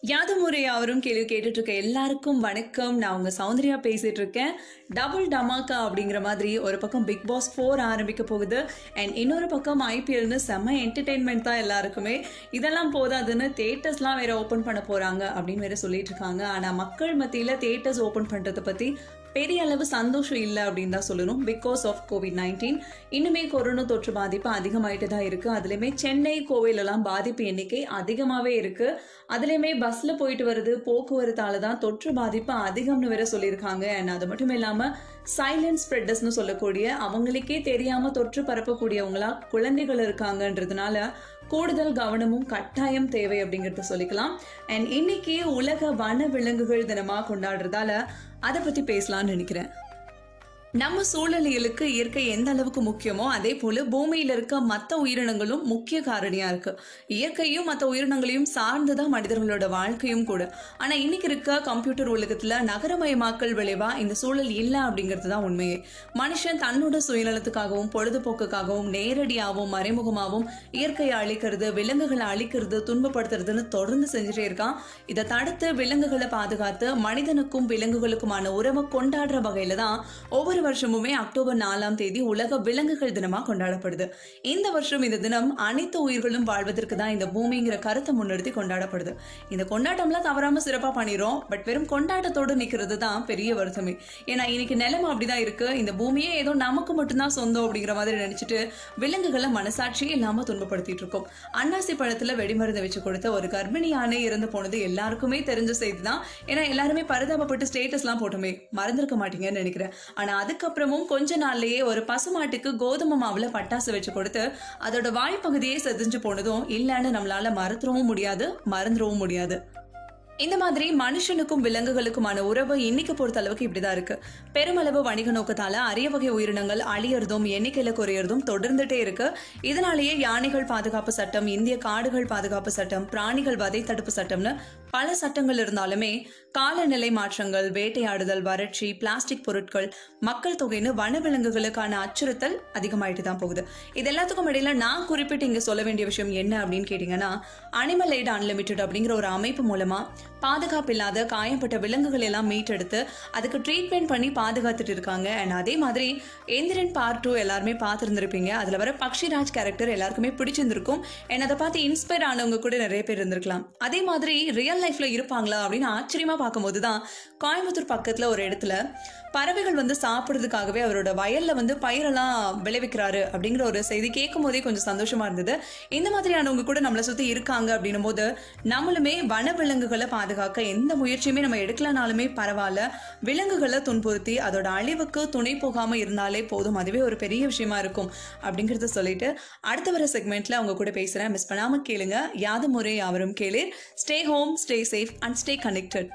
யாதமுறை அவரும் கேள்வி கேட்டுட்டு இருக்க எல்லாருக்கும் வணக்கம். நான் உங்க சௌந்தர்யா பேசிட்டு இருக்கேன் டபுள் டமாக்கா அப்படிங்கிற மாதிரி ஒரு பக்கம் பிக் பாஸ் ஃபோர் ஆரம்பிக்க போகுது. அண்ட் இன்னொரு பக்கம் ஐபிஎல்னு செம்ம என்டர்டெயின்மெண்ட் தான் எல்லாருக்குமே. இதெல்லாம் போதாதுன்னு தேட்டர்ஸ்லாம் வேற ஓப்பன் பண்ண போறாங்க அப்படின்னு வேற சொல்லிட்டு இருக்காங்க ஆனா மக்கள் மத்தியில தேட்டர்ஸ் ஓப்பன் பண்றதை பத்தி பெரிய அளவு சந்தோஷம் இல்லை அப்படின்னு தான் சொல்லணும். பிகாஸ் ஆஃப் கோவிட் நைன்டீன் இன்னுமே கொரோனா தொற்று பாதிப்பு அதிகமாயிட்டு தான் இருக்கு. அதுலேயுமே சென்னை கோவிலெல்லாம் பாதிப்பு எண்ணிக்கை அதிகமாகவே இருக்கு. அதுலேயுமே பஸ்ல போயிட்டு வருது போக்குவரத்தால தான் தொற்று பாதிப்பு அதிகம்னு வேற சொல்லியிருக்காங்க. அண்ட் அது மட்டும் இல்லாமல் சைலன்ஸ் ஸ்ப்ரெட்டர்ஸ்னு சொல்லக்கூடிய அவங்களுக்கே தெரியாம தொற்று பரப்பக்கூடியவங்களா குழந்தைகள் இருக்காங்கன்றதுனால கூடுதல் கவனமும் கட்டாயம் தேவை அப்படிங்கிறத சொல்லிக்கலாம். அண்ட் இன்னைக்கு உலக வன விலங்குகள் தினமா கொண்டாடுறதால அதை பத்தி பேசலாம்னு நினைக்கிறேன். நம்ம சூழலியலுக்கு இயற்கை எந்த அளவுக்கு முக்கியமோ அதே போல பூமியில இருக்க மற்ற உயிரினங்களும் முக்கிய காரணியா இருக்கு. இயற்கையும் மற்ற உயிரினங்களையும் சார்ந்துதான் மனிதர்களோட வாழ்க்கையும் கூட. ஆனா இன்னைக்கு இருக்க கம்ப்யூட்டர் உலகத்துல நகரமயமாக்கல் விளைவா இந்த சூழல் இல்லை அப்படிங்கிறது தான் உண்மையே. மனுஷன் தன்னோட சுயநலத்துக்காகவும் பொழுதுபோக்குக்காகவும் நேரடியாகவும் மறைமுகமாகவும் இயற்கையை அழிக்கிறது விலங்குகளை அழிக்கிறது துன்பப்படுத்துறதுன்னு தொடர்ந்து செஞ்சுட்டே இருக்கான். இதை தடுத்து விலங்குகளை பாதுகாத்து மனிதனுக்கும் விலங்குகளுக்குமான உறவை கொண்டாடுற வகையில தான் ஒவ்வொரு வருஷமுமே அக்டோபர் நாலாம் தேதி உலக விலங்குகள் தினமாக கொண்டாடப்படுது. இந்த வருஷம் இந்த தினம் அனைத்து உயிர்களும் வாழ்வதற்கு தான் இந்த பூமிங்கிற கருத்தை முன்னிறுத்தி கொண்டாடப்படுது. இந்த கொண்டாட்டம்லாம் தவறாமல் சிறப்பா பண்ணிரும் பட் வெறும் கொண்டாட்டத்தோடு நிக்கிறது தான் பெரிய வருத்தமே. ஏன்னா இன்னைக்கு நிலைமை அப்படிதான் இருக்கு. இந்த பூமியே ஏதோ நமக்கு மட்டும்தான் சொந்தம் அப்படிங்கிற மாதிரி நினைச்சிட்டு விலங்குகளை மனசாட்சியே இல்லாம துன்பப்படுத்திட்டு இருக்கோம். அன்னாசி பழத்துல வெடிமருந்து வச்சு கொடுத்த ஒரு கர்ப்பிணி யானை இறந்து போனது எல்லாருக்குமே தெரிஞ்ச செய்தி தான். ஏன்னா எல்லாருமே பரிதாபப்பட்டு ஸ்டேட்டஸ்லாம் போட்டோமே. மறந்துருக்க மாட்டீங்கன்னு நினைக்கிறேன். ஆனா அதுக்கப்புறமும் கொஞ்ச நாள்லயே ஒரு பசுமாட்டுக்கு கோதுமை மாவுல பட்டாசு வச்சு கொடுத்து அதோட வாய்ப்பகுதியே செதிஞ்சு போனதும் இல்லைன்னு நம்மளால மறந்துடவும் முடியாது மறந்துடவும் முடியாது. இந்த மாதிரி மனுஷனுக்கும் விலங்குகளுக்குமான உறவு இன்னைக்கு பொறுத்த அளவுக்கு இப்படிதான் இருக்கு. பெருமளவு வணிக நோக்கத்தால அரிய வகை உயிரினங்கள் அழியறதும் எண்ணிக்கையில குறையறதும் தொடர்ந்துட்டே இருக்கு. இதனாலேயே யானைகள் பாதுகாப்பு சட்டம் இந்திய காடுகள் பாதுகாப்பு சட்டம் பிராணிகள் வதை தடுப்பு சட்டம்னு பல சட்டங்கள் இருந்தாலுமே காலநிலை மாற்றங்கள் வேட்டையாடுதல் வறட்சி பிளாஸ்டிக் பொருட்கள் மக்கள் தொகைன்னு வனவிலங்குகளுக்கான அச்சுறுத்தல் அதிகமாயிட்டு தான் போகுது. இது எல்லாத்துக்கும் இடையில நான் குறிப்பிட்டு இங்க சொல்ல வேண்டிய விஷயம் என்ன அப்படின்னு கேட்டீங்கன்னா அனிமல் எய்ட் அன்லிமிட்டெட் அப்படிங்கிற ஒரு அமைப்பு மூலமா பாதுகாப்பு இல்லாத காயப்பட்ட விலங்குகள் எல்லாம் மீட்டெடுத்து அதுக்கு ட்ரீட்மெண்ட் பண்ணி பாதுகாத்துட்டு இருக்காங்க. அண்ட் அதே மாதிரி எந்திரன் பார்ட் டூ எல்லாருமே பார்த்துருந்துருப்பீங்க. அதில் வர பக்ஷிராஜ் கேரக்டர் எல்லாருக்குமே பிடிச்சிருந்திருக்கும். அண்ட் அதை பார்த்து இன்ஸ்பயர் ஆனவங்க கூட நிறைய பேர் இருந்திருக்கலாம். அதே மாதிரி ரியல் ரியல் லைஃப்ல இருப்பாங்களா அப்படின்னு ஆச்சரியமா பார்க்கும்போது தான் கோயம்புத்தூர் பக்கத்துல ஒரு இடத்துல பறவைகள் வந்து சாப்பிட்றதுக்காகவே அவரோட வயல்ல வந்து பயிரெல்லாம் விளைவிக்கிறாரு அப்படிங்கிற ஒரு செய்தி கேட்கும் போதே கொஞ்சம் சந்தோஷமா இருந்தது. இந்த மாதிரியானவங்க கூட நம்மளை சுத்தி இருக்காங்க அப்படின்னும் போது நம்மளுமே வன விலங்குகளை பாதுகாக்க எந்த முயற்சியுமே நம்ம எடுக்கலனாலுமே பரவாயில்ல. விலங்குகளை துன்புறுத்தி அதோட அழிவுக்கு துணை போகாம இருந்தாலே போதும். அதுவே ஒரு பெரிய விஷயமா இருக்கும் அப்படிங்கிறத சொல்லிட்டு அடுத்த வர செக்மெண்ட்ல அவங்க கூட பேசுறேன். மிஸ் பண்ணாம கேளுங்க. யாது முறை யாவரும் கேளு stay home stay safe and stay connected